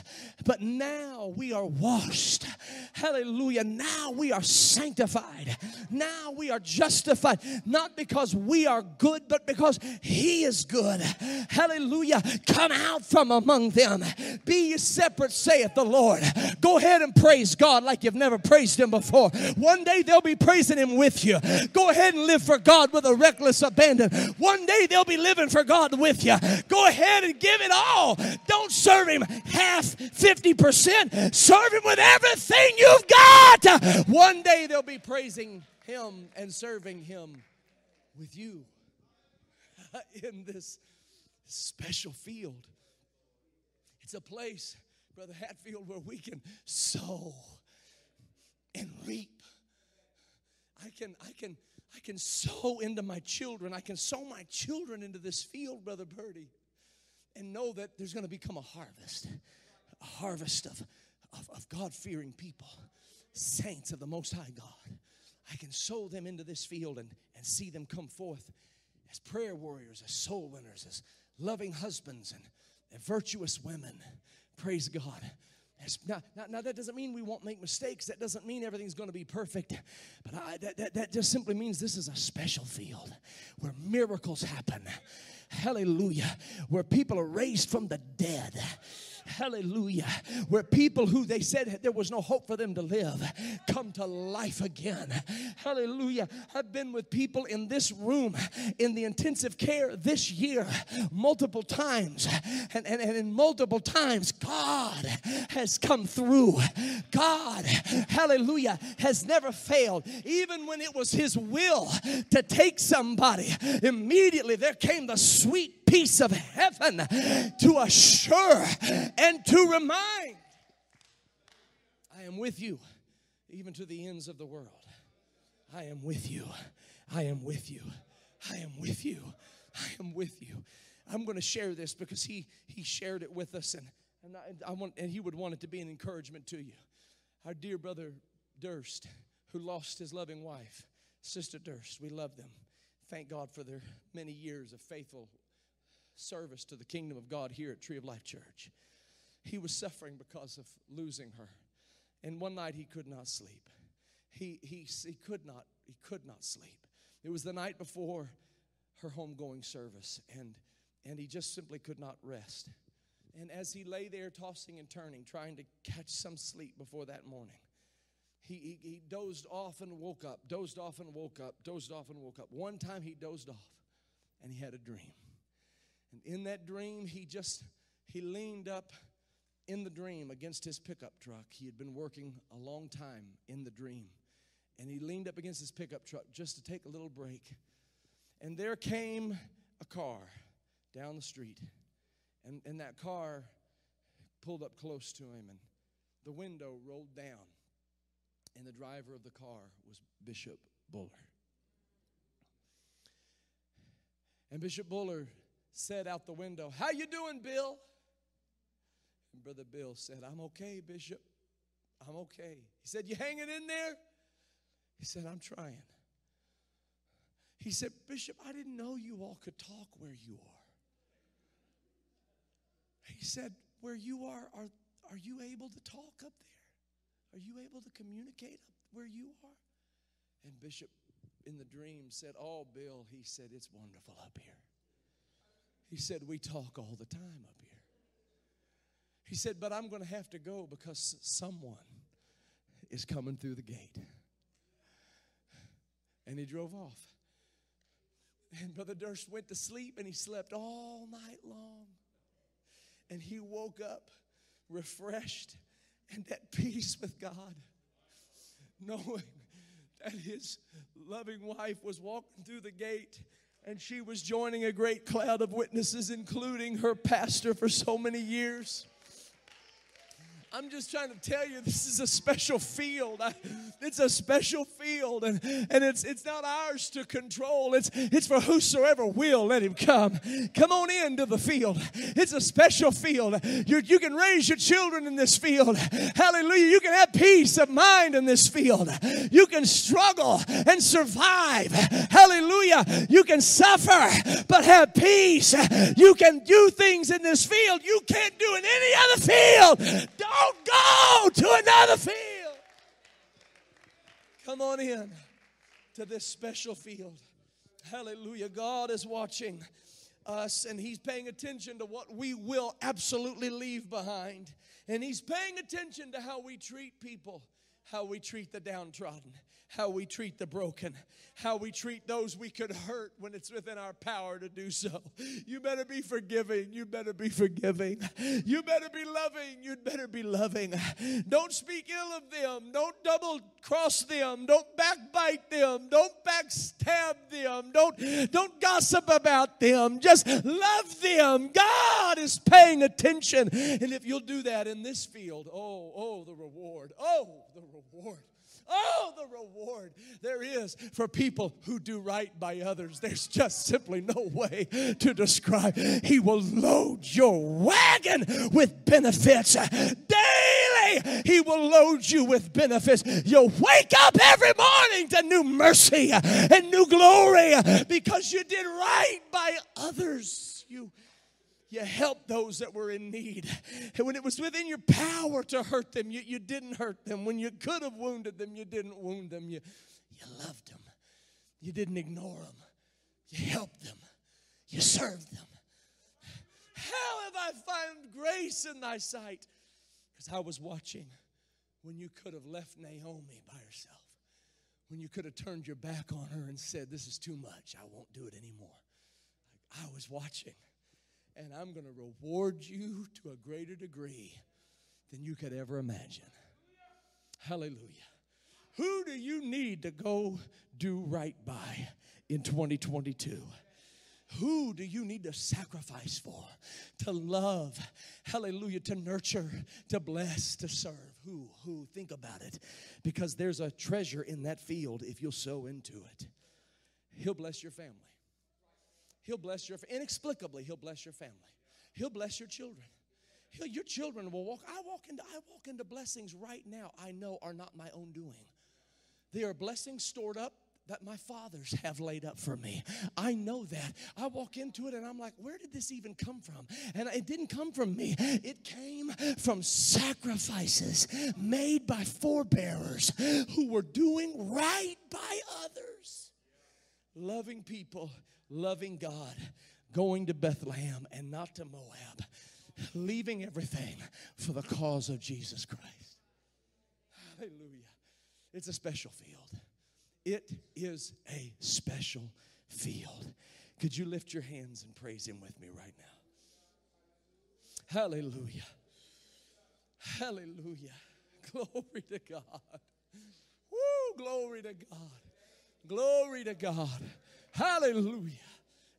but now we are washed. Hallelujah. Now we are sanctified. Now we are justified, not because we are good, but because He is good. Hallelujah. Come out from among them. Be separate, saith the Lord. Go ahead and praise God like you've never praised Him before. One day they'll be praising Him with you. Go ahead and live for God with a reckless abandon. One day they'll be living for God with you. Go ahead and give it all. Don't serve Him half, 50%. Serve Him with everything you've got. One day they'll be praising Him and serving Him with you in this special field. It's a place, Brother Hatfield, where we can sow and reap. I can, I can, I can sow into my children. I can sow my children into this field, Brother Birdie, and know that there's going to become a harvest, a harvest of, of, of God fearing people, saints of the Most High God. I can sow them into this field and, and see them come forth as prayer warriors, as soul winners, as loving husbands and, and virtuous women. Praise God. Now, now, now, that doesn't mean we won't make mistakes. That doesn't mean everything's going to be perfect. But I, that, that, that just simply means this is a special field where miracles happen. Hallelujah. Where people are raised from the dead Hallelujah. Where people who they said there was no hope for them to live come to life again. Hallelujah. I've been with people in this room in the intensive care this year multiple times. And, and, and in multiple times, God has come through. God, hallelujah, has never failed. Even when it was His will to take somebody, immediately there came the sweet peace of heaven to assure and to remind. I am with you, even to the ends of the world. I am with you. I am with you. I am with you. I am with you. I'm going to share this because he he shared it with us, and and I, I want and he would want it to be an encouragement to you. Our dear brother Durst, who lost his loving wife, Sister Durst, we love them. Thank God for their many years of faithful service to the kingdom of God here at Tree of Life Church. He was suffering because of losing her. And one night he could not sleep. He, he, he could not he could not sleep. It was the night before her homegoing service, and, and he just simply could not rest. And as he lay there tossing and turning, trying to catch some sleep before that morning, he, he, he dozed off and woke up, dozed off and woke up, dozed off and woke up. One time he dozed off and he had a dream. And in that dream, he just he leaned up in the dream against his pickup truck. He had been working a long time in the dream. And he leaned up against his pickup truck just to take a little break. And there came a car down the street. And, and that car pulled up close to him, and the window rolled down. And the driver of the car was Bishop Buller. And Bishop Buller said out the window, "How you doing, Bill?" And Brother Bill said, "I'm okay, Bishop. I'm okay." He said, "You hanging in there?" He said, "I'm trying." He said, "Bishop, I didn't know you all could talk where you are." He said, "Where you are, are are you able to talk up there? Are you able to communicate up where you are?" And Bishop in the dream said, "Oh, Bill," he said, "it's wonderful up here." He said, We talk all the time up here. He said, But I'm going to have to go because someone is coming through the gate. And he drove off. And Brother Durst went to sleep and he slept all night long. And he woke up refreshed and at peace with God, knowing that his loving wife was walking through the gate and she was joining a great cloud of witnesses, including her pastor for so many years. I'm just trying to tell you this is a special field. It's a special field, and, and it's it's not ours to control. It's it's for whosoever will let him come. Come on into the field. It's a special field. you you can raise your children in this field. Hallelujah. You can have peace of mind in this field. You can struggle and survive. Hallelujah. You can suffer but have peace. You can do things in this field you can't do in any other field. Don't go to another field. Come on in to this special field. Hallelujah. God is watching us and He's paying attention to what we will absolutely leave behind. And He's paying attention to how we treat people, how we treat the downtrodden, how we treat the broken, how we treat those we could hurt when it's within our power to do so. You better be forgiving. You better be forgiving. You better be loving. You'd better be loving. Don't speak ill of them. Don't double cross them. Don't backbite them. Don't backstab them. Don't, don't gossip about them. Just love them. God is paying attention. And if you'll do that in this field, oh, oh, the reward. Oh, the reward. Oh, the reward there is for people who do right by others. There's just simply no way to describe. He will load your wagon with benefits daily. He will load you with benefits. You'll wake up every morning to new mercy and new glory because you did right by others. You you helped those that were in need. And when it was within your power to hurt them, you, you didn't hurt them. When you could have wounded them, you didn't wound them. You, you loved them. You didn't ignore them. You helped them. You served them. How have I found grace in thy sight? Because I was watching when you could have left Naomi by herself, when you could have turned your back on her and said, This is too much. I won't do it anymore. I was watching and I'm going to reward you to a greater degree than you could ever imagine. Hallelujah. Who do you need to go do right by in 2022? Who do you need to sacrifice for? To love, hallelujah, to nurture, to bless, to serve? Who? Who? Think about it. Because there's a treasure in that field if you'll sow into it. He'll bless your family. He'll bless your inexplicably. He'll bless your family. He'll bless your children. He'll, your children will walk. I walk into I walk into blessings right now. I know are not my own doing. They are blessings stored up that my fathers have laid up for me. I know that. I walk into it and I'm like, where did this even come from? And it didn't come from me, it came from sacrifices made by forebearers who were doing right by others, loving people loving God, going to Bethlehem and not to Moab, leaving everything for the cause of Jesus Christ. Hallelujah. It's a special field. It is a special field. Could you lift your hands and praise Him with me right now? Hallelujah. Hallelujah. Glory to God. Woo, glory to God. Glory to God. Hallelujah.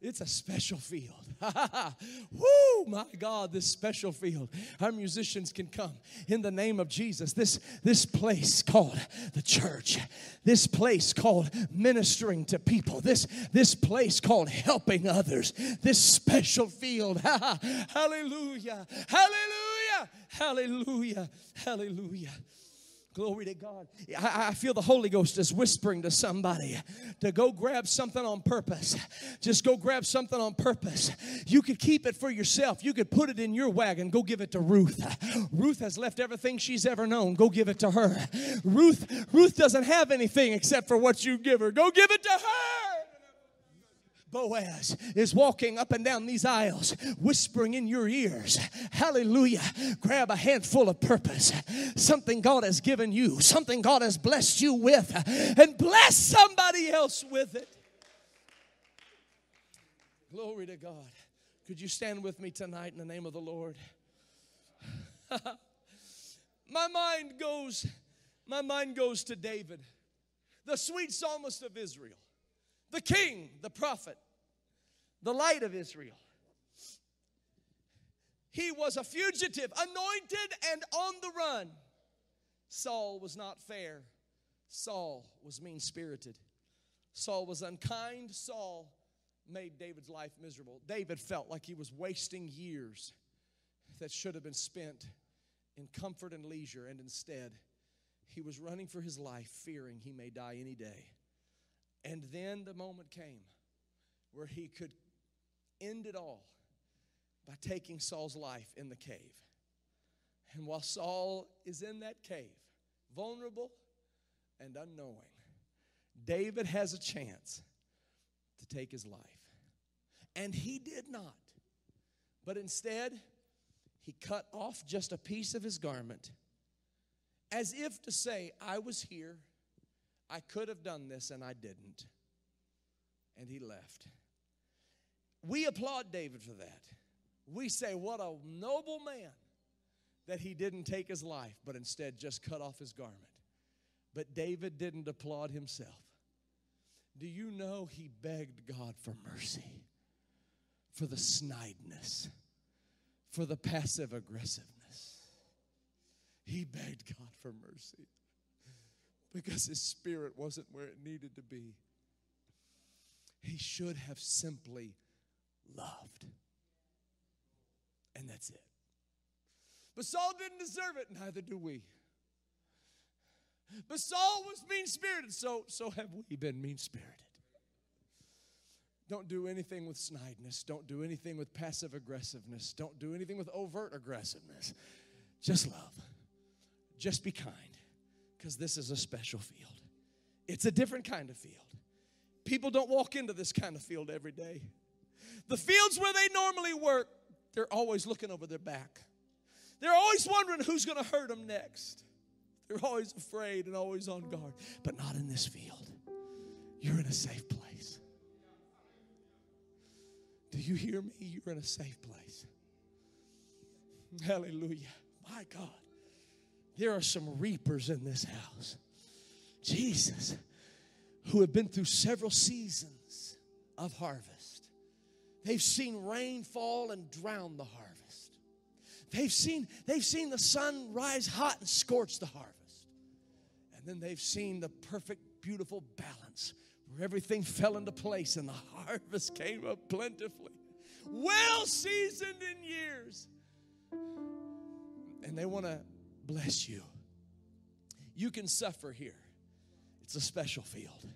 It's a special field. Woo, my God, this special field. Our musicians can come in the name of Jesus. This, this place called the church, this place called ministering to people, this, this place called helping others, this special field. Hallelujah, hallelujah, hallelujah, hallelujah. Glory to God. I, I, feel the Holy Ghost is whispering to somebody to go grab something on purpose. Just go grab something on purpose. You could keep it for yourself. You could put it in your wagon. Go give it to Ruth. Ruth has left everything she's ever known. Go give it to her. Ruth, Ruth doesn't have anything except for what you give her. Go give it to her. Boaz is walking up and down these aisles, whispering in your ears, Hallelujah. Grab a handful of purpose, something God has given you, something God has blessed you with, and bless somebody else with it. Glory to God. Could you stand with me tonight in the name of the Lord? my mind goes, my mind goes to David, the sweet psalmist of Israel the king, the prophet, the light of Israel. He was a fugitive, anointed and on the run. Saul was not fair. Saul was mean spirited. Saul was unkind. Saul made David's life miserable. David felt like he was wasting years that should have been spent in comfort and leisure, and instead, he was running for his life, fearing he may die any day. And then the moment came where he could end it all by taking Saul's life in the cave. And while Saul is in that cave, vulnerable and unknowing, David has a chance to take his life. And he did not. But instead, he cut off just a piece of his garment as if to say, I was here, I could have done this, and I didn't. And he left. We applaud David for that. We say, What a noble man that he didn't take his life, but instead just cut off his garment. But David didn't applaud himself. Do you know he begged God for mercy, for the snideness, for the passive aggressiveness? He begged God for mercy because his spirit wasn't where it needed to be. He should have simply loved. And that's it. But Saul didn't deserve it, neither do we. But Saul was mean spirited, so, so have we been mean spirited. Don't do anything with snideness. Don't do anything with passive aggressiveness. Don't do anything with overt aggressiveness. Just love. Just be kind because this is a special field. It's a different kind of field. People don't walk into this kind of field every day. The fields where they normally work, they're always looking over their back. They're always wondering who's going to hurt them next. They're always afraid and always on guard, but not in this field. You're in a safe place. Do you hear me? You're in a safe place. Hallelujah. My God. There are some reapers in this house. Jesus, who have been through several seasons of harvest. They've seen rain fall and drown the harvest. They've seen, they've seen the sun rise hot and scorch the harvest. And then they've seen the perfect, beautiful balance where everything fell into place and the harvest came up plentifully. Well seasoned in years. And they want to bless you. You can suffer here. It's a special field.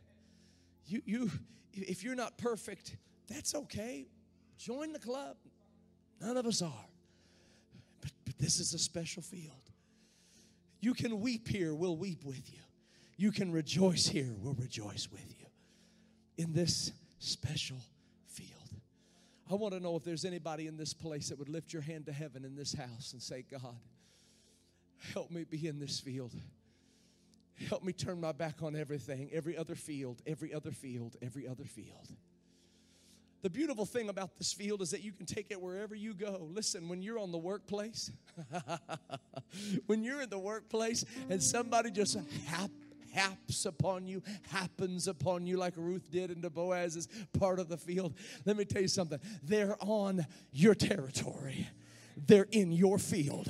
You, you, if you're not perfect, that's okay. Join the club. None of us are. But, but this is a special field. You can weep here, we'll weep with you. You can rejoice here, we'll rejoice with you. In this special field. I want to know if there's anybody in this place that would lift your hand to heaven in this house and say, God, Help me be in this field. Help me turn my back on everything, every other field, every other field, every other field. The beautiful thing about this field is that you can take it wherever you go. Listen, when you're on the workplace, when you're in the workplace and somebody just hap, haps upon you, happens upon you like Ruth did into Boaz's part of the field, let me tell you something. They're on your territory they're in your field.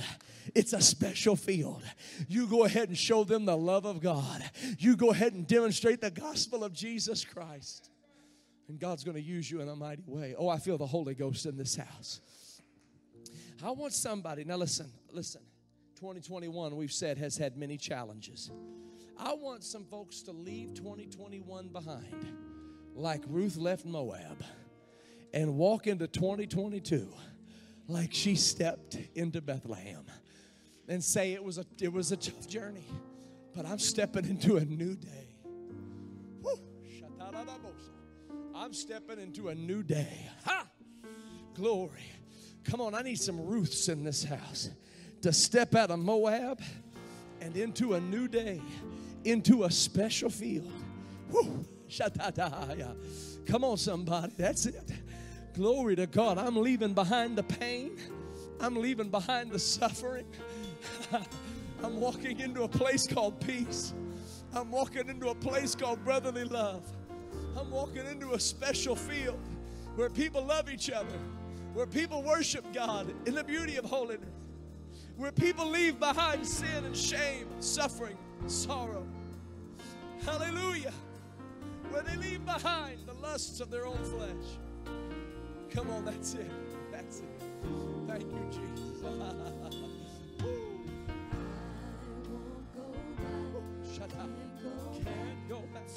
It's a special field. You go ahead and show them the love of God. You go ahead and demonstrate the gospel of Jesus Christ. And God's going to use you in a mighty way. Oh, I feel the Holy Ghost in this house. I want somebody, now listen, listen. 2021, we've said, has had many challenges. I want some folks to leave 2021 behind like Ruth left Moab and walk into 2022 like she stepped into Bethlehem and say it was a it was a tough journey, but I'm stepping into a new day. I'm stepping into a new day. Ha! Glory. Come on, I need some Ruths in this house to step out of Moab and into a new day, into a special field. Woo! Come on, somebody. That's it. Glory to God. I'm leaving behind the pain, I'm leaving behind the suffering. I'm walking into a place called peace. I'm walking into a place called brotherly love. I'm walking into a special field where people love each other, where people worship God in the beauty of holiness, where people leave behind sin and shame, suffering, sorrow. Hallelujah. Where they leave behind the lusts of their own flesh. Come on, that's it. That's it. Thank you, Jesus. Shut up. Can't go back.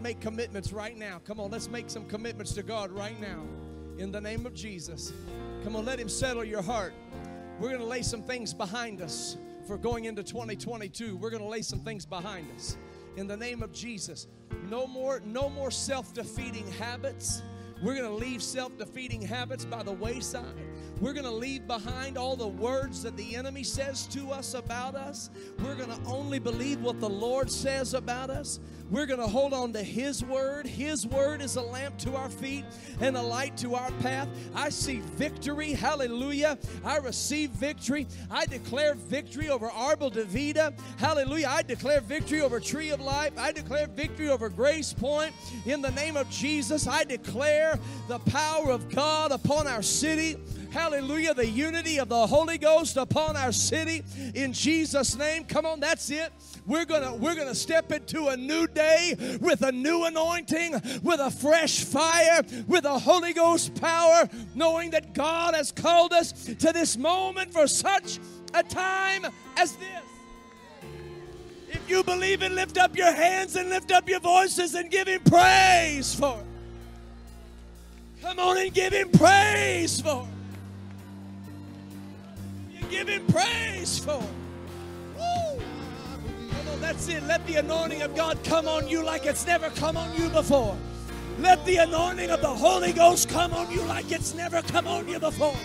Could make commitments right now. Come on, let's make some commitments to God right now. In the name of Jesus. Come on, let Him settle your heart. We're going to lay some things behind us for going into 2022. We're going to lay some things behind us. In the name of Jesus. No more, no more self-defeating habits. We're going to leave self defeating habits by the wayside. We're going to leave behind all the words that the enemy says to us about us. We're going to only believe what the Lord says about us. We're going to hold on to His word. His word is a lamp to our feet and a light to our path. I see victory. Hallelujah. I receive victory. I declare victory over Arbol de Vida. Hallelujah. I declare victory over Tree of Life. I declare victory over Grace Point. In the name of Jesus, I declare the power of God upon our city. Hallelujah. The unity of the Holy Ghost upon our city in Jesus' name. Come on, that's it. We're gonna we're gonna step into a new day with a new anointing, with a fresh fire, with a Holy Ghost power, knowing that God has called us to this moment for such a time as this. If you believe it, lift up your hands and lift up your voices and give him praise for it. Come on and give him praise for it give him praise for. Woo! That's it. Let the anointing of God come on you like it's never come on you before. Let the anointing of the Holy Ghost come on you like it's never come on you before.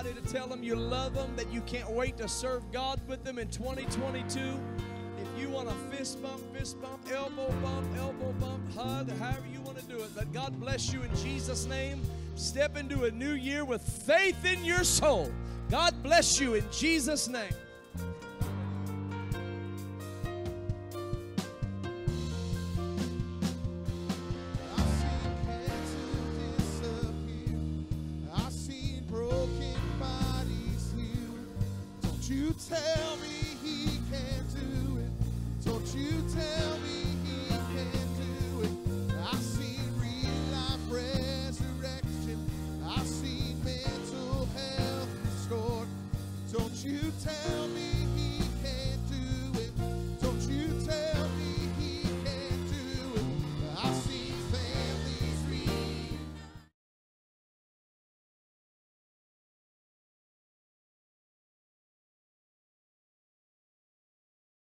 Somebody to tell them you love them, that you can't wait to serve God with them in 2022. If you want a fist bump, fist bump, elbow bump, elbow bump, hug, however you want to do it, but God bless you in Jesus' name. Step into a new year with faith in your soul. God bless you in Jesus' name.